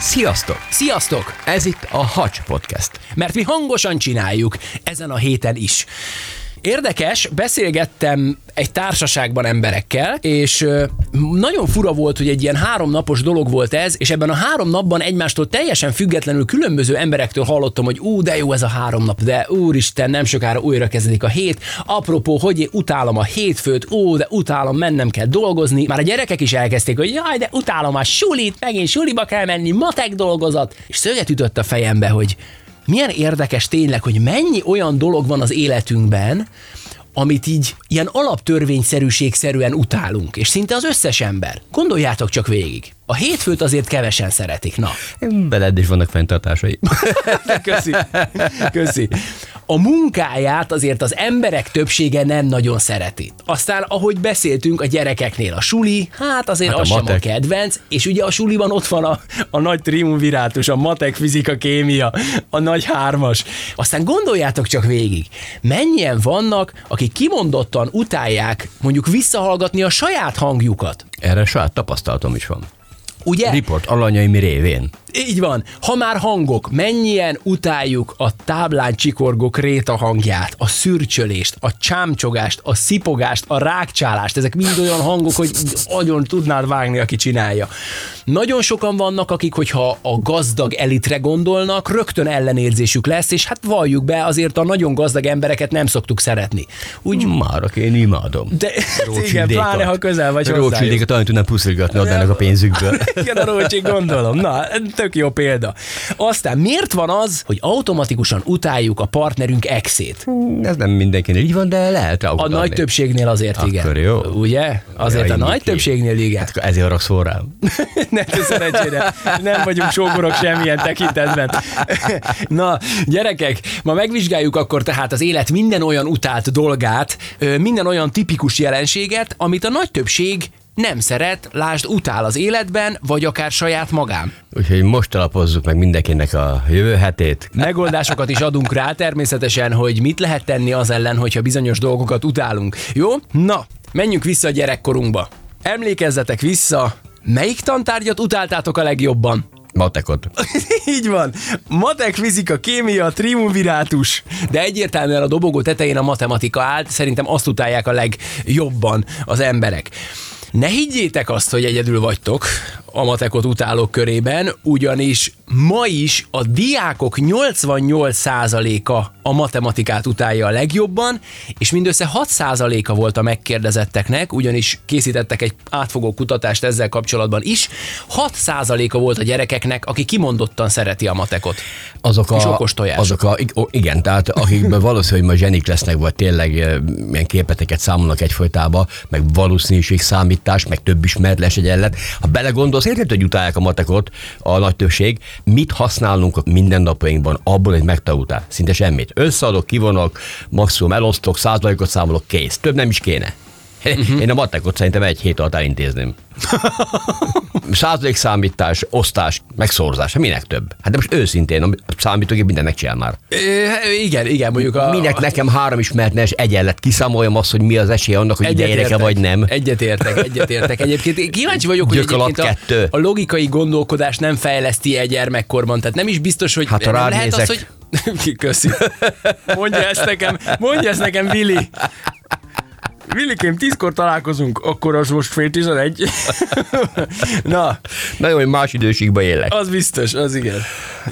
Sziasztok! Sziasztok! Ez itt a Hacs Podcast. Mert mi hangosan csináljuk ezen a héten is. Érdekes, beszélgettem egy társaságban emberekkel, és nagyon fura volt, hogy egy ilyen háromnapos dolog volt ez, és ebben a három napban egymástól teljesen függetlenül különböző emberektől hallottam, hogy ú, de jó ez a három nap, de úristen, nem sokára újra kezdődik a hét. Apropó, hogy én utálom a hétfőt, ó, de utálom, mennem kell dolgozni. Már a gyerekek is elkezdték, hogy jaj, de utálom a sulit, megint suliba kell menni, matek dolgozat. És szöget ütött a fejembe, hogy milyen érdekes tényleg, hogy mennyi olyan dolog van az életünkben, amit így ilyen alaptörvényszerűségszerűen utálunk, és szinte az összes ember. Gondoljátok csak végig. A hétfőt azért kevesen szeretik, na. Beled is vannak fenntartásai. Köszi. Köszi. A munkáját azért az emberek többsége nem nagyon szereti. Aztán, ahogy beszéltünk a gyerekeknél, a suli, hát azért Hát a az sem a kedvenc, és ugye a suliban ott van a, a nagy triumvirátus, a matek, fizika, kémia, a nagy hármas. Aztán gondoljátok csak végig, mennyien vannak, akik kimondottan utálják mondjuk visszahallgatni a saját hangjukat. Erre saját tapasztalatom is van. Ugye? Riport alanyaim révén. Így van. Ha már hangok, mennyien utáljuk a táblán csikorgó kréta hangját, a szürcsölést, a csámcsogást, a szipogást, a rákcsálást. Ezek mind olyan hangok, hogy agyon tudnád vágni, aki csinálja. Nagyon sokan vannak, akik, hogyha a gazdag elitre gondolnak, rögtön ellenérzésük lesz, és hát valljuk be, azért a nagyon gazdag embereket nem szoktuk szeretni. Úgy, Már én imádom. de igen, pláne, ha közel vagy hozzájuk. Rócsildéket talán tudnám puszilgatni adnának a pénzükből. Igen, a rócsik gondolom. Na, tök jó példa. Aztán miért van az, hogy automatikusan utáljuk a partnerünk exét? Ez nem mindenkinél így van, de lehet A nagy többségnél azért Akkor igen. jó. Ugye? Azért Jaj, a nagy Miki. többségnél igen. Hát Ezért haragszol rám. ne te szerencsére, nem vagyunk sógorok semmilyen tekintetben. Na, gyerekek, ma megvizsgáljuk akkor tehát az élet minden olyan utált dolgát, minden olyan tipikus jelenséget, amit a nagy többség nem szeret, lásd, utál az életben, vagy akár saját magán. Úgyhogy most alapozzuk meg mindenkinek a jövő hetét. Megoldásokat is adunk rá természetesen, hogy mit lehet tenni az ellen, hogyha bizonyos dolgokat utálunk. Jó? Na, menjünk vissza a gyerekkorunkba. Emlékezzetek vissza, melyik tantárgyat utáltátok a legjobban? Matekot. Így van. Matek, fizika, kémia, triumvirátus. De egyértelműen a dobogó tetején a matematika állt, szerintem azt utálják a legjobban az emberek. Ne higgyétek azt, hogy egyedül vagytok a matekot utálók körében, ugyanis ma is a diákok 88%-a a matematikát utálja a legjobban, és mindössze 6%-a volt a megkérdezetteknek, ugyanis készítettek egy átfogó kutatást ezzel kapcsolatban is. 6%-a volt a gyerekeknek, aki kimondottan szereti a matekot. Azok a, És okos. Azok a, igen, tehát akikben valószínű, hogy ma zsenik lesznek, vagy tényleg eh, ilyen képleteket számolnak egyfolytában, meg valószínűség számítás, meg több ismeretles egyenlet. Ha belegondolsz, érted, hogy utálják a matekot a nagy többség, mit használunk a mindennapjainkban abból, hogy megtanultál? Szinte semmit. Összeadok, kivonok, maximum elosztok, százalékot számolok, kész. Több nem is kéne. Mhm. Én a matekot szerintem egy hét alatt elintézném. Százalékszámítás, osztás, megszorzás, hát minek több? Hát de most őszintén, a számítógép mindent megcsinál már. Ö, igen, igen, mondjuk a... Minek nekem három ismeretnes egyenlet kiszámoljam azt, hogy mi az esélye annak, hogy ide érek-e vagy nem. Egyetértek, egyetértek. Egyébként én kíváncsi vagyok, hogy egyébként a, kettő. a logikai gondolkodás nem fejleszti egy gyermekkorban. Tehát nem is biztos, hogy Hát, ha nem lehet az, hogy... Köszi. Mondja ezt nekem, mondja ezt nekem, Vili. Villikém, tízkor találkozunk, akkor az most fél tizenegy. Na, Na jó, hogy más időségben élek. az biztos, az igen.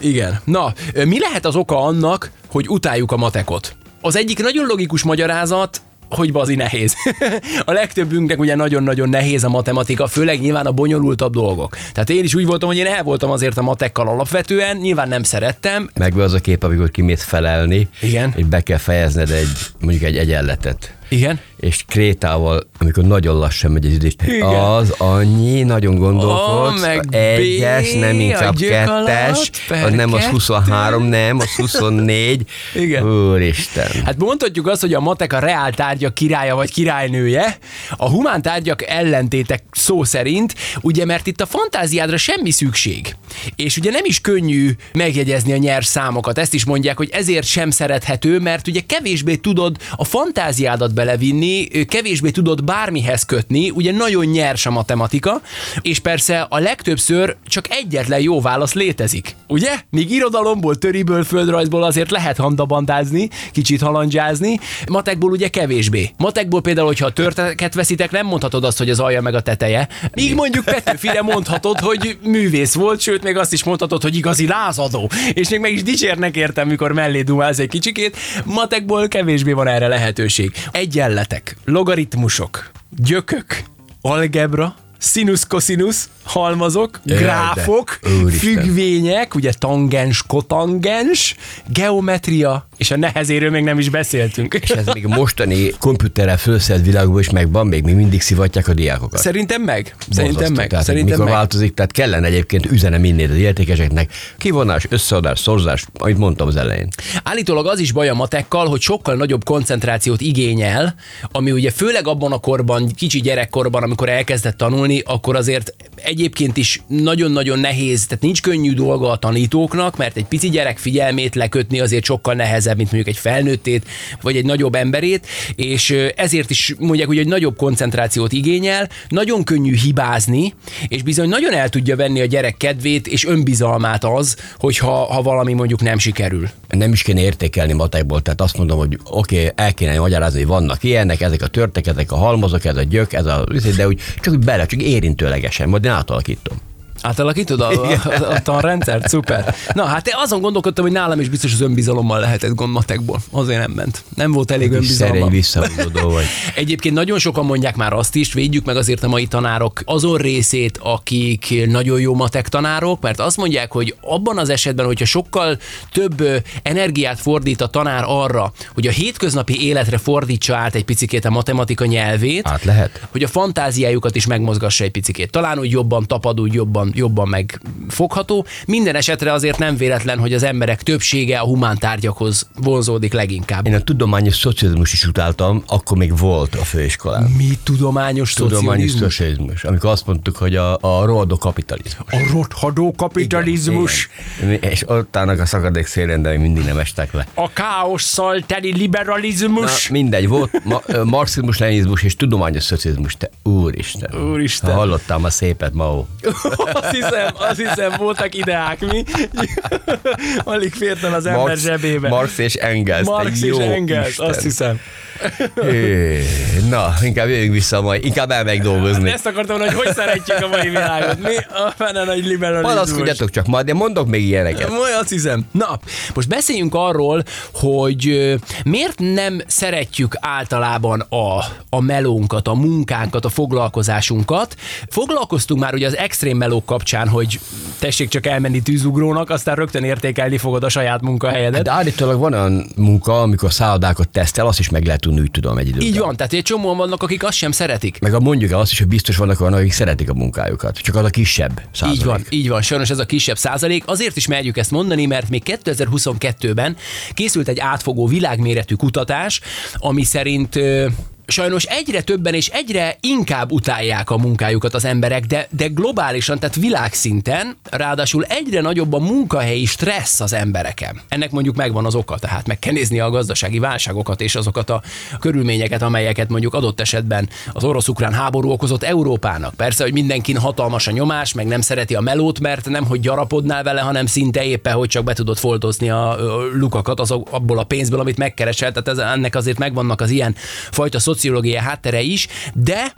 Igen. Na, mi lehet az oka annak, hogy utáljuk a matekot? Az egyik nagyon logikus magyarázat, hogy bazi nehéz. a legtöbbünknek ugye nagyon-nagyon nehéz a matematika, főleg nyilván a bonyolultabb dolgok. Tehát én is úgy voltam, hogy én el voltam azért a matekkal alapvetően, nyilván nem szerettem, Meg az a kép, amikor kimész felelni, Igen. és be kell fejezned egy, mondjuk egy egyenletet. Igen. és Krétával, amikor nagyon lassan megy az idő, Igen. az annyi, nagyon gondolkodsz, Ó, meg egyes, B, nem inkább kettes, az nem az kettő. 23, nem, az 24. Igen. Úristen. Hát mondhatjuk azt, hogy a matek a reál tárgyak királya vagy királynője, a humán tárgyak ellentétek szó szerint, ugye mert itt a fantáziádra semmi szükség. És ugye nem is könnyű megjegyezni a nyers számokat. Ezt is mondják, hogy ezért sem szerethető, mert ugye kevésbé tudod a fantáziádat belevinni, kevésbé tudod bármihez kötni, ugye nagyon nyers a matematika, és persze a legtöbbször csak egyetlen jó válasz létezik. Ugye? Míg irodalomból, töriből, földrajzból azért lehet handabandázni, kicsit halandzsázni, matekból ugye kevésbé. Matekból például, hogyha a törteket veszitek, nem mondhatod azt, hogy az alja meg a teteje. Míg mondjuk Petőfire mondhatod, hogy művész volt, sőt, még azt is mondhatod, hogy igazi lázadó. És még meg is dicsérnek értem, mikor mellé dumálsz egy kicsikét. Matekból kevésbé van erre lehetőség. Egyenletek, logaritmusok, gyökök, algebra, Sinus, koszinus, halmazok, Jaj, de- gráfok, Úristen. függvények, ugye tangens, kotangens, geometria, és a nehezéről még nem is beszéltünk. És ez még mostani komputerrel fölszedett világban is megvan, még, még mindig szivatják a diákokat. Szerintem meg. Szerintem Borzasztó. meg. Tehát Szerintem mikor meg. változik, tehát kellene egyébként üzenem innét az értékeseknek. Kivonás, összeadás, szorzás, amit mondtam az elején. Állítólag az is baj a matekkal, hogy sokkal nagyobb koncentrációt igényel, ami ugye főleg abban a korban, kicsi gyerekkorban, amikor elkezdett tanulni, akkor azért egyébként is nagyon-nagyon nehéz, tehát nincs könnyű dolga a tanítóknak, mert egy pici gyerek figyelmét lekötni azért sokkal nehezebb, mint mondjuk egy felnőttét, vagy egy nagyobb emberét, és ezért is mondják, hogy egy nagyobb koncentrációt igényel, nagyon könnyű hibázni, és bizony nagyon el tudja venni a gyerek kedvét és önbizalmát az, hogyha ha valami mondjuk nem sikerül. Nem is kéne értékelni matekból, tehát azt mondom, hogy oké, okay, el kéne magyarázni, hogy vannak ilyenek, ezek a törtek, ezek a halmazok, ez a gyök, ez a, de úgy csak úgy bele, csak érintőlegesen, majd én tahtoa. Kiitos. Átalakítod a, a, a, a tanrendszert? Szuper. Na, hát én azon gondolkodtam, hogy nálam is biztos az önbizalommal lehetett gond matekból. Azért nem ment. Nem volt elég szerény visszahúzódó vagy. Egyébként nagyon sokan mondják már azt is, védjük meg azért a mai tanárok azon részét, akik nagyon jó matek tanárok, mert azt mondják, hogy abban az esetben, hogyha sokkal több energiát fordít a tanár arra, hogy a hétköznapi életre fordítsa át egy picikét a matematika nyelvét, Át lehet? hogy a fantáziájukat is megmozgassa egy picikét. Talán úgy jobban tapad, úgy jobban, jobban megfogható. Minden esetre azért nem véletlen, hogy az emberek többsége a humán tárgyakhoz vonzódik leginkább. Én a tudományos szocializmus is utáltam, akkor még volt a főiskolán. Mi tudományos Tudományos szocializmus? szocializmus, amikor azt mondtuk, hogy a, a rohadó kapitalizmus. A rothadó kapitalizmus, Igen. És ott állnak a szakadék szélén, de még mindig nem estek le. a káosszal teli Na, liberalizmus. mindegy, volt ma, marxizmus, leninizmus és tudományos szocializmus. Te úristen. Úristen. Ha hallottam a szépet, Mao. azt hiszem, azt hiszem, voltak ideák mi. Alig férten az ember Marx, zsebébe. Marx és Engels. Marx és Engels, Isten. azt hiszem. Na, inkább jöjjünk vissza majd, inkább elmegyek dolgozni. Ezt akartam hogy hogy szeretjük a mai világot. Mi a fene nagy liberalizmus. Panaszkodjatok csak majd, én mondok még ilyeneket. Majd azt hiszem. Na, most beszéljünk arról, hogy miért nem szeretjük általában a, a melónkat, a munkánkat, a foglalkozásunkat. Foglalkoztunk már ugye az extrém melók kapcsán, hogy tessék csak elmenni tűzugrónak, aztán rögtön értékelni fogod a saját munkahelyedet. De állítólag van olyan munka, amikor szállodákat tesztel, azt is meg lehet tudni, úgy tudom egy idő Így van, tehát egy csomóan vannak, akik azt sem szeretik. Meg a mondjuk el azt is, hogy biztos vannak olyanok, akik szeretik a munkájukat. Csak az a kisebb százalék. Így van, így van, sajnos ez a kisebb százalék. Azért is merjük ezt mondani, mert még 2022-ben készült egy átfogó világméretű kutatás, ami szerint sajnos egyre többen és egyre inkább utálják a munkájukat az emberek, de, de globálisan, tehát világszinten, ráadásul egyre nagyobb a munkahelyi stressz az embereken. Ennek mondjuk megvan az oka, tehát meg kell nézni a gazdasági válságokat és azokat a körülményeket, amelyeket mondjuk adott esetben az orosz-ukrán háború okozott Európának. Persze, hogy mindenkin hatalmas a nyomás, meg nem szereti a melót, mert nem, hogy gyarapodnál vele, hanem szinte éppen, hogy csak be tudod foltozni a, lukakat az, abból a pénzből, amit megkeresel. Tehát ez, ennek azért megvannak az ilyen fajta szociológiai háttere is, de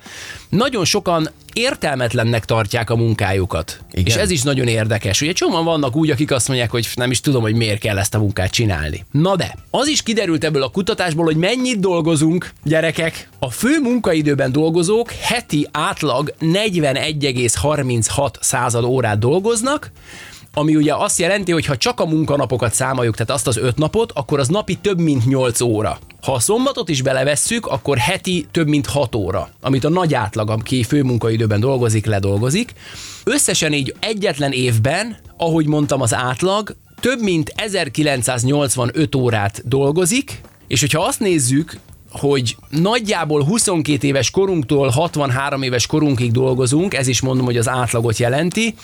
nagyon sokan értelmetlennek tartják a munkájukat. Igen. És ez is nagyon érdekes. Ugye csomóan vannak úgy, akik azt mondják, hogy nem is tudom, hogy miért kell ezt a munkát csinálni. Na de, az is kiderült ebből a kutatásból, hogy mennyit dolgozunk, gyerekek. A fő munkaidőben dolgozók heti átlag 41,36 század órát dolgoznak, ami ugye azt jelenti, hogy ha csak a munkanapokat számoljuk, tehát azt az öt napot, akkor az napi több mint 8 óra. Ha a szombatot is belevesszük, akkor heti több mint 6 óra, amit a nagy átlag, aki főmunkaidőben dolgozik, ledolgozik. Összesen így egyetlen évben, ahogy mondtam, az átlag több mint 1985 órát dolgozik, és hogyha azt nézzük, hogy nagyjából 22 éves korunktól 63 éves korunkig dolgozunk, ez is mondom, hogy az átlagot jelenti,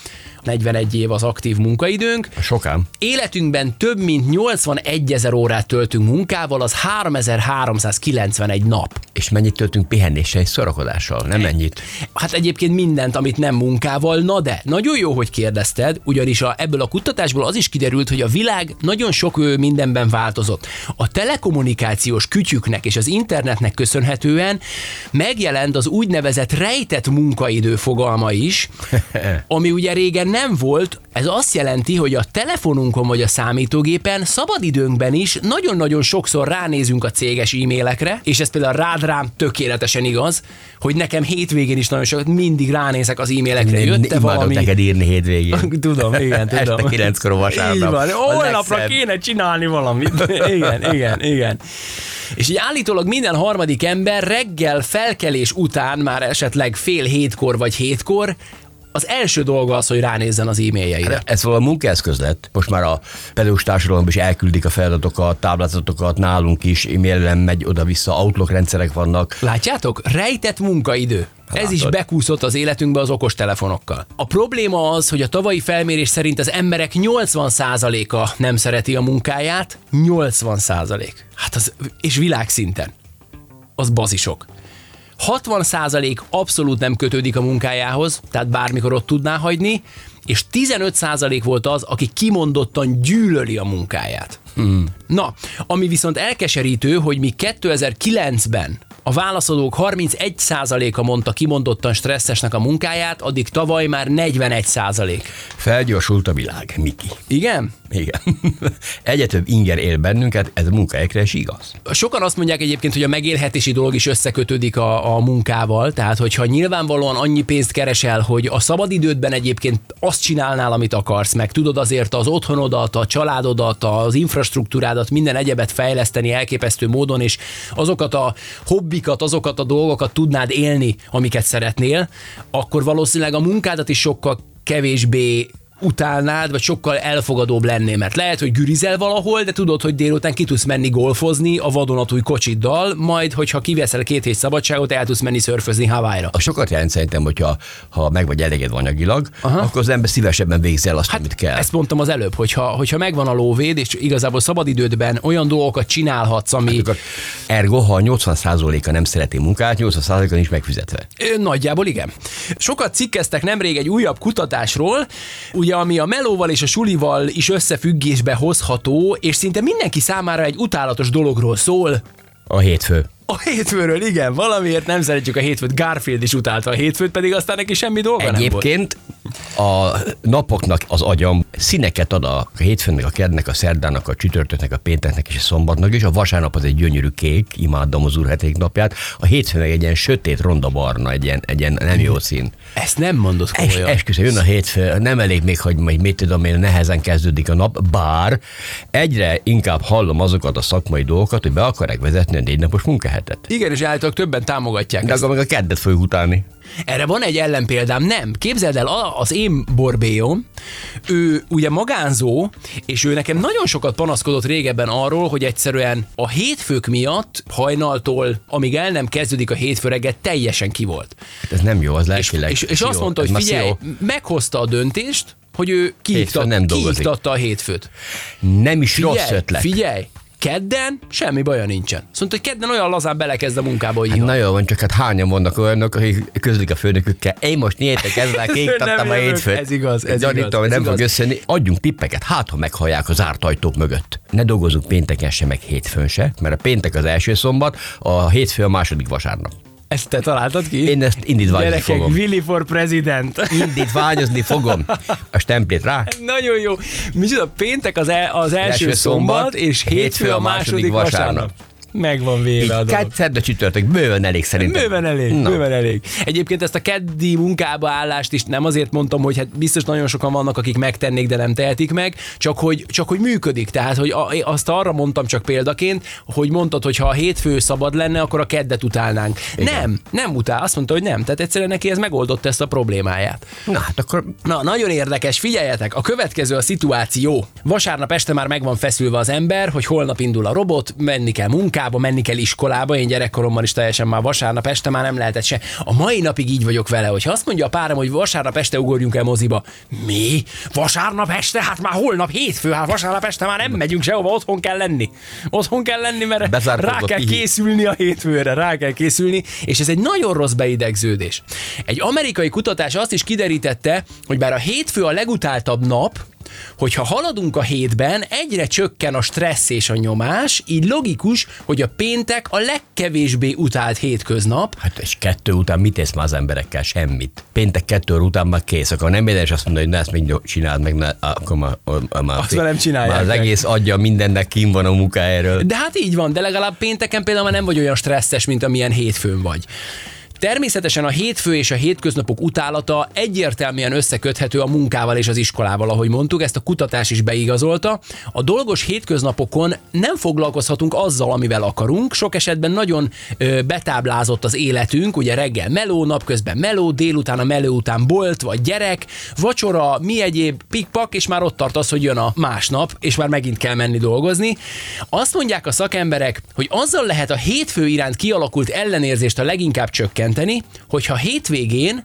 41 év az aktív munkaidőnk. Sokán. Életünkben több mint 81 ezer órát töltünk munkával, az 3391 nap. És mennyit töltünk pihenéssel és szórakozással? Nem mennyit. Hát egyébként mindent, amit nem munkával, na de, nagyon jó, hogy kérdezted, ugyanis a, ebből a kutatásból az is kiderült, hogy a világ nagyon sok mindenben változott. A telekommunikációs kütyüknek és az internetnek köszönhetően megjelent az úgynevezett rejtett munkaidő fogalma is, ami ugye régen nem volt, ez azt jelenti, hogy a telefonunkon vagy a számítógépen szabadidőnkben is nagyon-nagyon sokszor ránézünk a céges e-mailekre, és ez például rád rám tökéletesen igaz, hogy nekem hétvégén is nagyon sokat mindig ránézek az e-mailekre. Jött-e valami? neked írni hétvégén. Tudom, igen, tudom. Este kilenckor vasárnap. Így van, holnapra kéne csinálni valamit. igen, igen, igen. És így állítólag minden harmadik ember reggel felkelés után, már esetleg fél hétkor vagy hétkor, az első dolga az, hogy ránézzen az e-mailjeire. Ez valami munkaeszköz lett. Most már a pedagógus társadalomban is elküldik a feladatokat, táblázatokat, nálunk is e-mailen megy oda-vissza, Outlook rendszerek vannak. Látjátok? Rejtett munkaidő. Ez is Látod. bekúszott az életünkbe az okos telefonokkal. A probléma az, hogy a tavalyi felmérés szerint az emberek 80%-a nem szereti a munkáját. 80%. Hát az, és világszinten. Az bazisok. 60% abszolút nem kötődik a munkájához, tehát bármikor ott tudná hagyni, és 15% volt az, aki kimondottan gyűlöli a munkáját. Hmm. Na, ami viszont elkeserítő, hogy mi 2009-ben a válaszadók 31%-a mondta kimondottan stresszesnek a munkáját, addig tavaly már 41%. Felgyorsult a világ, Miki. Igen? Igen. Egyre több inger él bennünket, ez a munkahelyekre is igaz. Sokan azt mondják egyébként, hogy a megélhetési dolog is összekötődik a, a munkával, tehát hogyha nyilvánvalóan annyi pénzt keresel, hogy a szabadidődben egyébként azt csinálnál, amit akarsz, meg tudod azért az otthonodat, a családodat, az infrastruktúrádat, minden egyebet fejleszteni elképesztő módon, és azokat a hobbikat, azokat a dolgokat tudnád élni, amiket szeretnél, akkor valószínűleg a munkádat is sokkal kevésbé utálnád, vagy sokkal elfogadóbb lennél, mert lehet, hogy gürizel valahol, de tudod, hogy délután ki tudsz menni golfozni a vadonatúj kocsiddal, majd, hogyha kiveszel két hét szabadságot, el tudsz menni szörfözni Hawaii-ra. A sokat jelent szerintem, hogyha ha meg vagy elégedve anyagilag, Aha. akkor az ember szívesebben végzi el azt, hát amit kell. Ezt mondtam az előbb, hogyha, hogyha megvan a lóvéd, és igazából szabadidődben olyan dolgokat csinálhatsz, ami Akkor Ergo, ha a 80%-a nem szereti munkát, 80%-a nincs megfizetve. Nagyjából igen. Sokat cikkeztek nemrég egy újabb kutatásról, ugye ami a melóval és a sulival is összefüggésbe hozható, és szinte mindenki számára egy utálatos dologról szól. A hétfő. A hétfőről, igen, valamiért nem szeretjük a hétfőt. Garfield is utálta a hétfőt, pedig aztán neki semmi dolga nem volt. Egyébként a napoknak az agyam színeket ad a hétfőnek, a kednek, a szerdának, a csütörtöknek, a pénteknek és a szombatnak is. A vasárnap az egy gyönyörű kék, imádom az úrheték napját. A hétfő meg egy ilyen sötét, ronda barna, egy ilyen, egy ilyen nem jó szín. Ezt nem mondod Es, komolyan. esküszöm, jön a hétfő, nem elég még, hogy majd mit tudom én, nehezen kezdődik a nap, bár egyre inkább hallom azokat a szakmai dolgokat, hogy be akarják vezetni a négy napos munkahetet. Igen, és állítólag többen támogatják De ezt. akkor meg a keddet fogjuk utálni. Erre van egy ellenpéldám, nem. Képzeld el, az én borbélyom, ő ugye magánzó, és ő nekem nagyon sokat panaszkodott régebben arról, hogy egyszerűen a hétfők miatt hajnaltól, amíg el nem kezdődik a hétfő reggel, teljesen ki volt. Hát ez nem jó, az És, lelkileg. és, és jó. azt mondta, hogy figyelj, meghozta a döntést, hogy ő kiiktat, nem kiiktatta a hétfőt. Nem is rossz Figyelj, ötlet. figyelj, kedden semmi baja nincsen. Azt mondta, hogy kedden olyan lazán belekezd a munkába, hogy Hát na jó van, csak hát hányan vannak olyanok, akik közlik a főnökükkel. Én most nyíltek ezzel, kiiktattam a hétfőt. Ez igaz, ez Gyanítom, igaz, ez nem fog igaz. összejönni. Adjunk tippeket, hát ha meghallják az zárt ajtók mögött. Ne dolgozunk pénteken se, meg hétfőn se, mert a péntek az első szombat, a hétfő a második vasárnap. Ezt te találtad ki? Én ezt indítványozni Gyerekek, fogom. Willy for President. Indítványozni fogom. A stemplét rá. Nagyon jó. Micsoda, péntek az, el, az első, Első szombat, szombat, és hétfő a második vasárnap. Megvan véve a dolog. Kedd, szerda csütörtök, bőven elég szerintem. Bőven elég, Na. bőven elég. Egyébként ezt a keddi munkába állást is nem azért mondtam, hogy hát biztos nagyon sokan vannak, akik megtennék, de nem tehetik meg, csak hogy, csak hogy működik. Tehát, hogy a, azt arra mondtam csak példaként, hogy mondtad, hogy ha a hétfő szabad lenne, akkor a keddet utálnánk. Igen. Nem, nem utál. Azt mondta, hogy nem. Tehát egyszerűen neki ez megoldotta ezt a problémáját. Na, hát akkor Na, nagyon érdekes, figyeljetek, a következő a szituáció. Vasárnap este már meg van feszülve az ember, hogy holnap indul a robot, menni kell munkába, menni kell iskolába. Én gyerekkoromban is teljesen már vasárnap este már nem lehetett se. A mai napig így vagyok vele, hogy ha azt mondja a párom, hogy vasárnap este ugorjunk el moziba. Mi? Vasárnap este? Hát már holnap hétfő, hát vasárnap este már nem megyünk sehova, otthon kell lenni. Otthon kell lenni, mert rá kell ki. készülni a hétfőre, rá kell készülni, és ez egy nagyon rossz beidegződés. Egy amerikai kutatás azt is kiderítette, hogy bár a hétfő a legutáltabb nap, hogyha haladunk a hétben, egyre csökken a stressz és a nyomás, így logikus, hogy a péntek a legkevésbé utált hétköznap, Hát és kettő után mit ész már az emberekkel? Semmit. Péntek kettő után már kész, akkor nem érdemes azt mondani, hogy ne ezt még csináld meg, ne, akkor már, már, Azt már nem csinálják már az meg. egész adja mindennek kim van a munkájáról. De hát így van, de legalább pénteken például már nem vagy olyan stresszes, mint amilyen hétfőn vagy. Természetesen a hétfő és a hétköznapok utálata egyértelműen összeköthető a munkával és az iskolával, ahogy mondtuk, ezt a kutatás is beigazolta. A dolgos hétköznapokon nem foglalkozhatunk azzal, amivel akarunk, sok esetben nagyon ö, betáblázott az életünk, ugye reggel meló, napközben meló, délután a meló után bolt vagy gyerek, vacsora, mi egyéb, pikpak, és már ott tart az, hogy jön a másnap, és már megint kell menni dolgozni. Azt mondják a szakemberek, hogy azzal lehet a hétfő iránt kialakult ellenérzést a leginkább csökkenteni, hogyha hétvégén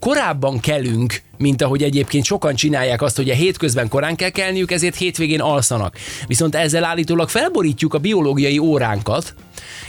korábban kelünk, mint ahogy egyébként sokan csinálják azt, hogy a hétközben korán kell kelniük, ezért hétvégén alszanak. Viszont ezzel állítólag felborítjuk a biológiai óránkat,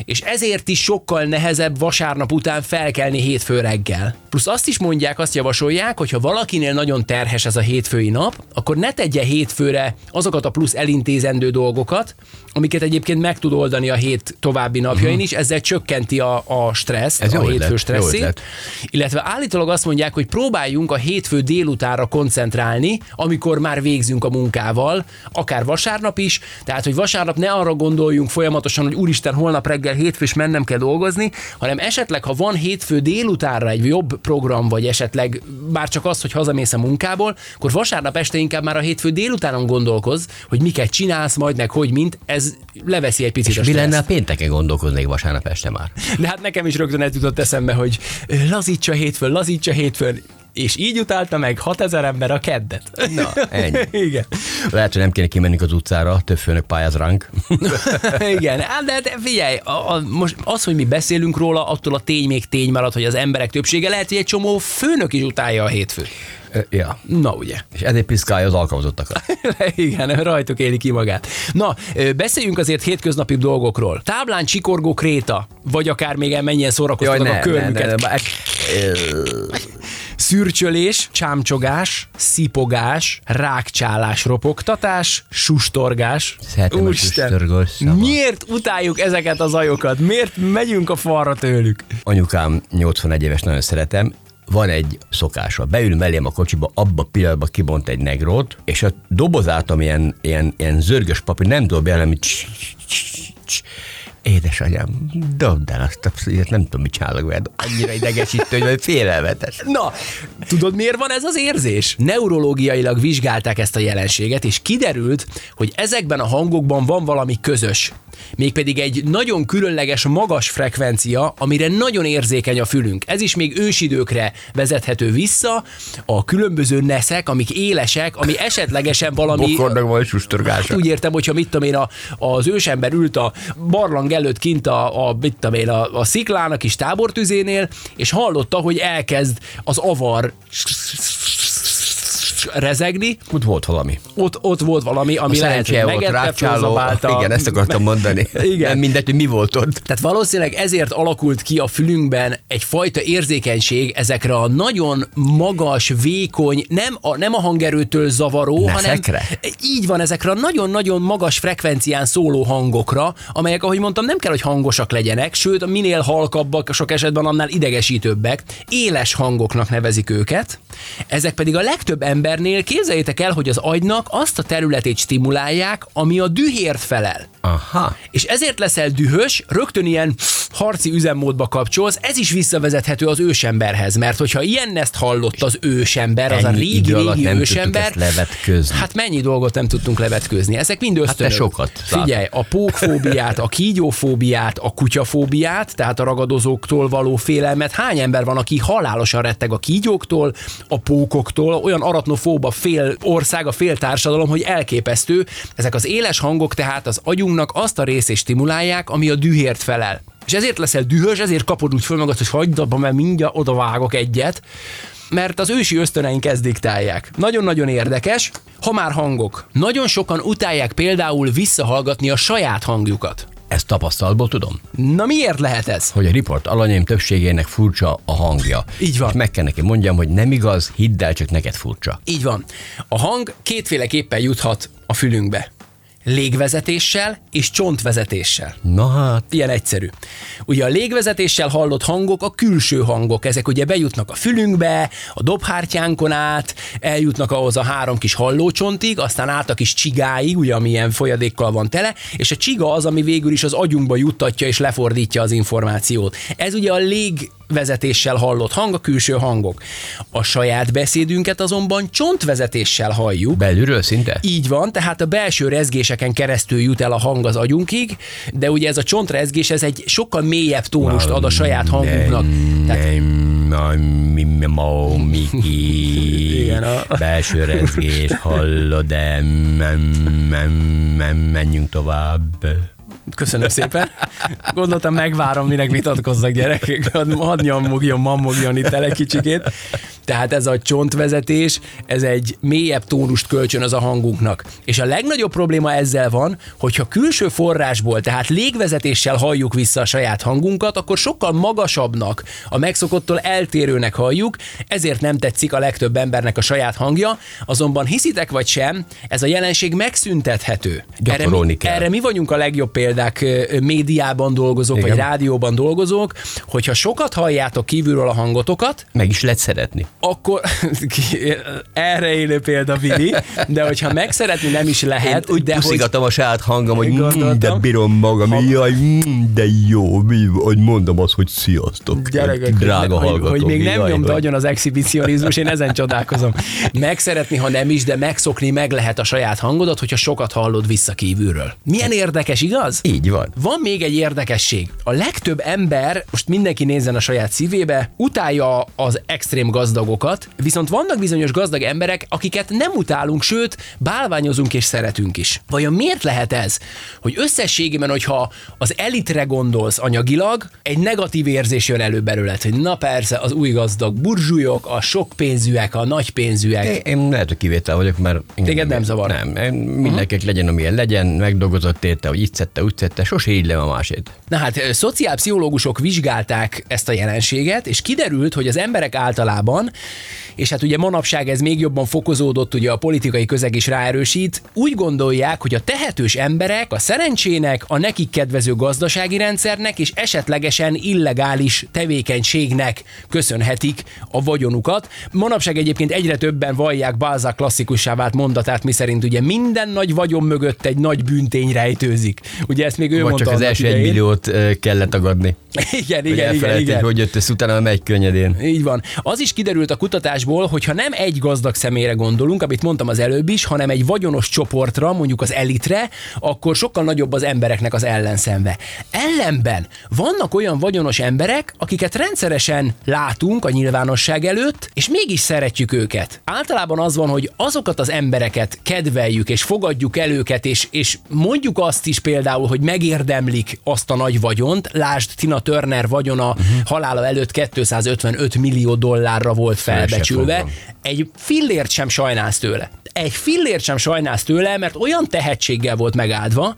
és ezért is sokkal nehezebb vasárnap után felkelni hétfő reggel. Plusz azt is mondják, azt javasolják, hogy ha valakinél nagyon terhes ez a hétfői nap, akkor ne tegye hétfőre azokat a plusz elintézendő dolgokat, amiket egyébként meg tud oldani a hét további napjain is, ezzel csökkenti a, a stresszt, Ez a hétfő ötlet, stresszét. Illetve állítólag azt mondják, hogy próbáljunk a hétfő délutára koncentrálni, amikor már végzünk a munkával, akár vasárnap is, tehát hogy vasárnap ne arra gondoljunk folyamatosan, hogy úristen, holnap reggel hétfő és mennem kell dolgozni, hanem esetleg, ha van hétfő délutánra egy jobb program, vagy esetleg már csak az, hogy hazamész a munkából, akkor vasárnap este inkább már a hétfő délutánon gondolkoz, hogy miket csinálsz majd, meg hogy mint, ez leveszi egy picit És a mi lenne a pénteken gondolkoznék vasárnap este már? De hát nekem is rögtön ez jutott eszembe, hogy lazítsa hétfőn, lazítsa hétfőn, és így utálta meg 6000 ember a keddet. Na, ennyi. Igen. Lehet, hogy nem kéne kimennünk az utcára, több főnök pályáz ránk. Igen, hát de, de figyelj, a, a, most az, hogy mi beszélünk róla, attól a tény még tény marad, hogy az emberek többsége lehet, hogy egy csomó főnök is utálja a hétfőt. Ja. Na ugye. És ezért piszkálja az alkalmazottakat. Igen, rajtuk éli ki magát. Na, beszéljünk azért hétköznapi dolgokról. Táblán csikorgó kréta, vagy akár még mennyien szórakoztanak a körmüket. ne, Szürcsölés, csámcsogás, szipogás, rákcsálás, ropogtatás, sustorgás. Szeretem Úristen, miért utáljuk ezeket az ajokat? Miért megyünk a falra tőlük? Anyukám 81 éves, nagyon szeretem, van egy szokása. Beül mellém a kocsiba, abba a pillanatban kibont egy negrót, és a dobozát, ami ilyen, ilyen, ilyen zörgös papír, nem dob el, amit cs- cs- cs- Édesanyám, dobd el azt a szívet, nem tudom, mit csinálok veled. Annyira idegesítő, hogy félelmetes. Na, tudod miért van ez az érzés? Neurológiailag vizsgálták ezt a jelenséget, és kiderült, hogy ezekben a hangokban van valami közös. Mégpedig egy nagyon különleges magas frekvencia, amire nagyon érzékeny a fülünk. Ez is még ősidőkre vezethető vissza, a különböző neszek, amik élesek, ami esetlegesen valami... Bokornak van sustorgása. Úgy értem, hogyha mit tudom én, a, az ősember ült a barlang előtt kint a, a, mit tudom én, a, a sziklán, a kis tábortüzénél, és hallotta, hogy elkezd az avar rezegni, Ott volt valami. ott, ott volt valami, ami A lehet, hogy volt, rákcsáló. Igen, ezt akartam mondani. Igen. Nem mindegy, hogy mi volt ott. Tehát valószínűleg ezért alakult ki a fülünkben egyfajta érzékenység ezekre a nagyon magas, vékony, nem a, nem a hangerőtől zavaró, Neszekre? hanem így van, ezekre a nagyon-nagyon magas frekvencián szóló hangokra, amelyek, ahogy mondtam, nem kell, hogy hangosak legyenek, sőt, minél halkabbak, sok esetben annál idegesítőbbek, éles hangoknak nevezik őket, Ezek pedig a legtöbb embernél képzeljétek el, hogy az agynak azt a területét stimulálják, ami a dühért felel. Aha. És ezért leszel dühös, rögtön ilyen harci üzemmódba kapcsolsz, ez is visszavezethető az ősemberhez, mert hogyha ilyen ezt hallott az ősember, az a régi, régi ősember, hát mennyi dolgot nem tudtunk levetközni. Ezek mind ösztönök. te sokat, Figyelj, a pókfóbiát, a kígyófóbiát, a kutyafóbiát, tehát a ragadozóktól való félelmet. Hány ember van, aki halálosan retteg a kígyóktól, a pókoktól, olyan aratnofóba fél ország, a fél társadalom, hogy elképesztő. Ezek az éles hangok tehát az agyunknak azt a részét stimulálják, ami a dühért felel. És ezért leszel dühös, ezért kapod úgy föl magad, hogy hagyd abba, mert mindjárt oda vágok egyet mert az ősi ösztöneink ezt diktálják. Nagyon-nagyon érdekes, ha már hangok. Nagyon sokan utálják például visszahallgatni a saját hangjukat. Ezt tapasztalatból tudom, Na miért lehet ez? hogy a riport alanyém többségének furcsa a hangja. Így van. És meg kell neki mondjam, hogy nem igaz, hidd el, csak neked furcsa. Így van. A hang kétféleképpen juthat a fülünkbe. Légvezetéssel és csontvezetéssel. Na hát, Ilyen egyszerű. Ugye a légvezetéssel hallott hangok a külső hangok, ezek ugye bejutnak a fülünkbe, a dobhártyánkon át, eljutnak ahhoz a három kis hallócsontig, aztán át a kis csigáig, ugye amilyen folyadékkal van tele, és a csiga az, ami végül is az agyunkba juttatja és lefordítja az információt. Ez ugye a lég vezetéssel hallott hang, a külső hangok. A saját beszédünket azonban csontvezetéssel halljuk, belülről szinte? így van, tehát a belső rezgéseken keresztül jut el a hang az agyunkig, de ugye ez a csontrezgés, ez egy sokkal mélyebb tónust ad a saját hangunknak. Tehát Igen, a- belső rezgés, hallod de menjünk tovább. Köszönöm szépen. Gondoltam, megvárom, minek vitatkozzak gyerekek. Hadd nyomogjon, mamogjon itt el egy kicsikét. Tehát ez a csontvezetés, ez egy mélyebb tónust kölcsön az a hangunknak. És a legnagyobb probléma ezzel van, hogyha külső forrásból, tehát légvezetéssel halljuk vissza a saját hangunkat, akkor sokkal magasabbnak, a megszokottól eltérőnek halljuk, ezért nem tetszik a legtöbb embernek a saját hangja, azonban hiszitek vagy sem, ez a jelenség megszüntethető. Erre mi, kell. erre mi vagyunk a legjobb példák, médiában dolgozók, Igen. vagy rádióban dolgozók, hogyha sokat halljátok kívülről a hangotokat, Meg is lehet szeretni. Akkor erre élő példa Vili, de hogyha megszeretni nem is lehet, Úgy de hogy puszigatom a saját hangom, hogy mm, de bírom magam, Ha- jaj, mm, de jó, mi, hogy mondom azt, hogy sziasztok. Gyerekek, drága hogy, hogy még nem jaj, nyomta hogy- agyon az exhibicionizmus, én ezen csodálkozom. Megszeretni, ha nem is, de megszokni meg lehet a saját hangodat, hogyha sokat hallod vissza kívülről. Milyen érdekes, igaz? Így van. Van még egy érdekesség. A legtöbb ember, most mindenki nézzen a saját szívébe, utálja az extrém gazdagokat, viszont vannak bizonyos gazdag emberek, akiket nem utálunk, sőt, bálványozunk és szeretünk is. Vajon miért lehet ez, hogy összességében, hogyha az elitre gondolsz anyagilag, egy negatív érzés jön elő belőled, hogy na persze, az új gazdag burzsúlyok, a sok pénzűek, a nagy pénzűek. Én, én lehet, hogy kivétel vagyok, mert... Téged nem zavar? Nem, mindenkinek legyen, amilyen legyen, megdolgozott érte, hogy itt szedte, úgy szedte, sose így le a másét. Na hát, szociálpszichológusok vizsgálták ezt a jelenséget, és kiderült, hogy az emberek általában, és hát ugye manapság ez még jobban fokozódott, ugye a politikai közeg is ráerősít, úgy gondolják, hogy a tehetős emberek a szerencsének, a nekik kedvező gazdasági rendszernek és esetlegesen illegális tevékenységnek köszönhetik a vagyonukat. Manapság egyébként egyre többen vallják Balzac klasszikussá vált mondatát, miszerint ugye minden nagy vagyon mögött egy nagy bűntény rejtőzik. Ugye ezt még ő Vagy mondta csak az első egy milliót kellett tagadni. Igen, igen, igen, igen. hogy jött, utána megy könnyedén. Így van. Az is kiderült a kutatásból, hogy ha nem egy gazdag személyre gondolunk, amit mondtam az előbb is, hanem egy vagyonos csoportra, mondjuk az elitre, akkor sokkal nagyobb az embereknek az ellenszenve. Ellenben vannak olyan vagyonos emberek, akiket rendszeresen látunk a nyilvánosság előtt, és mégis szeretjük őket. Általában az van, hogy azokat az embereket kedveljük, és fogadjuk el őket, és, és mondjuk azt is például, hogy megérdemlik azt a nagy vagyont. Lásd, Tina Turner vagyona uh-huh. halála előtt 255 millió dollárra volt felbecsülve. Egy fillért sem sajnálsz tőle. Egy fillért sem sajnálsz tőle, mert olyan tehetséggel volt megáldva,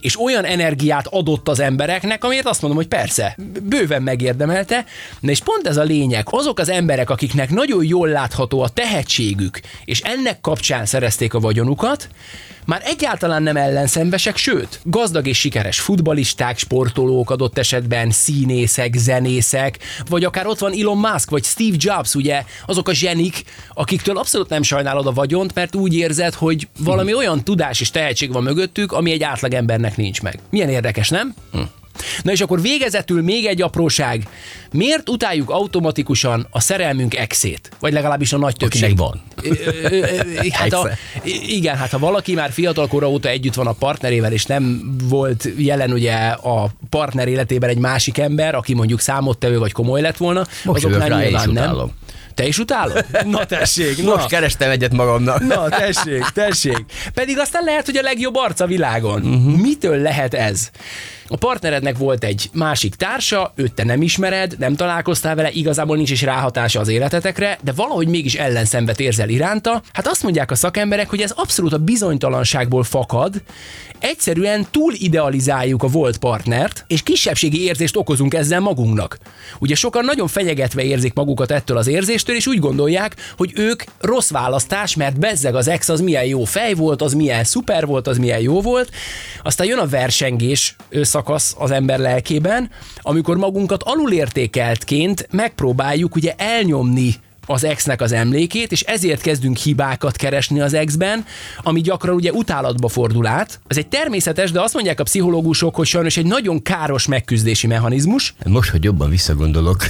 és olyan energiát adott az embereknek, amiért azt mondom, hogy persze, bőven megérdemelte, Na és pont ez a lényeg. Azok az emberek, akiknek nagyon jól látható a tehetségük, és ennek kapcsán szerezték a vagyonukat, már egyáltalán nem ellenszenvesek, sőt, gazdag és sikeres futbalisták, sportolók adott esetben, színészek, zenészek, vagy akár ott van Elon Musk, vagy Steve Jobs, ugye, azok a zsenik, akiktől abszolút nem sajnálod a vagyont, mert úgy érzed, hogy valami olyan tudás és tehetség van mögöttük, ami egy átlagembernek nincs meg. Milyen érdekes, nem? Hm. Na és akkor végezetül még egy apróság. Miért utáljuk automatikusan a szerelmünk exét? Vagy legalábbis a nagy többség. Van. hát a, igen, hát ha valaki már fiatalkora óta együtt van a partnerével, és nem volt jelen ugye a partner életében egy másik ember, aki mondjuk számottevő vagy komoly lett volna, Most azoknál rá, nyilván nem. Utálom. Te is utálod? Na tessék, na. Most kerestem egyet magamnak. Na, tessék, tessék. Pedig aztán lehet, hogy a legjobb arc a világon. Uh-huh. Mitől lehet ez? A partnerednek volt egy másik társa, őt te nem ismered, nem találkoztál vele, igazából nincs is ráhatása az életetekre, de valahogy mégis ellenszenvet érzel iránta. Hát azt mondják a szakemberek, hogy ez abszolút a bizonytalanságból fakad, egyszerűen túl idealizáljuk a volt partnert, és kisebbségi érzést okozunk ezzel magunknak. Ugye sokan nagyon fenyegetve érzik magukat ettől az érzéstől, és úgy gondolják, hogy ők rossz választás, mert bezzeg az ex az milyen jó fej volt, az milyen szuper volt, az milyen jó volt. Aztán jön a versengés szakasz az ember lelkében, amikor magunkat alulértékeltként megpróbáljuk ugye elnyomni az exnek az emlékét, és ezért kezdünk hibákat keresni az exben, ami gyakran ugye utálatba fordul át. Ez egy természetes, de azt mondják a pszichológusok, hogy sajnos egy nagyon káros megküzdési mechanizmus. Most, hogy jobban visszagondolok,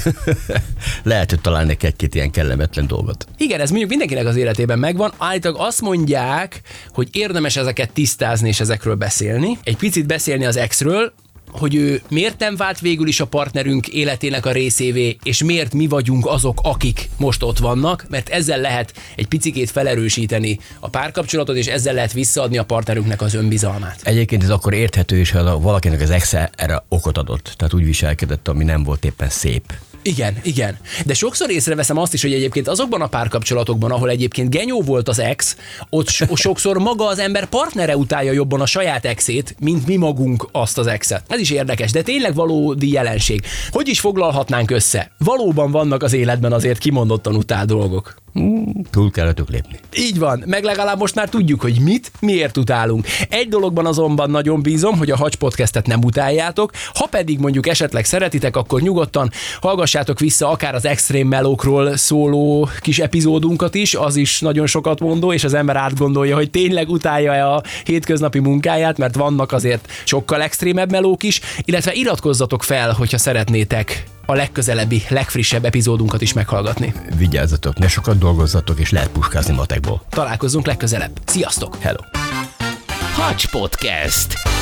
lehet, hogy találnék egy-két ilyen kellemetlen dolgot. Igen, ez mondjuk mindenkinek az életében megvan. Állítólag azt mondják, hogy érdemes ezeket tisztázni és ezekről beszélni. Egy picit beszélni az exről, hogy ő miért nem vált végül is a partnerünk életének a részévé, és miért mi vagyunk azok, akik most ott vannak, mert ezzel lehet egy picikét felerősíteni a párkapcsolatot, és ezzel lehet visszaadni a partnerünknek az önbizalmát. Egyébként ez akkor érthető is, ha valakinek az exe erre okot adott, tehát úgy viselkedett, ami nem volt éppen szép. Igen, igen. De sokszor észreveszem azt is, hogy egyébként azokban a párkapcsolatokban, ahol egyébként genyó volt az ex, ott so- sokszor maga az ember partnere utálja jobban a saját exét, mint mi magunk azt az exet. Ez is érdekes, de tényleg valódi jelenség. Hogy is foglalhatnánk össze? Valóban vannak az életben azért kimondottan utál dolgok. Túl kellett lépni. Így van, meg legalább most már tudjuk, hogy mit, miért utálunk. Egy dologban azonban nagyon bízom, hogy a Hacs Podcastet nem utáljátok, ha pedig mondjuk esetleg szeretitek, akkor nyugodtan hallgassátok vissza akár az extrém melókról szóló kis epizódunkat is, az is nagyon sokat mondó, és az ember átgondolja, hogy tényleg utálja-e a hétköznapi munkáját, mert vannak azért sokkal extrémebb melók is, illetve iratkozzatok fel, hogyha szeretnétek a legközelebbi, legfrissebb epizódunkat is meghallgatni. Vigyázzatok, ne sokat dolgozzatok, és lehet puskázni matekból. Találkozzunk legközelebb. Sziasztok! Hello! Hacs Podcast.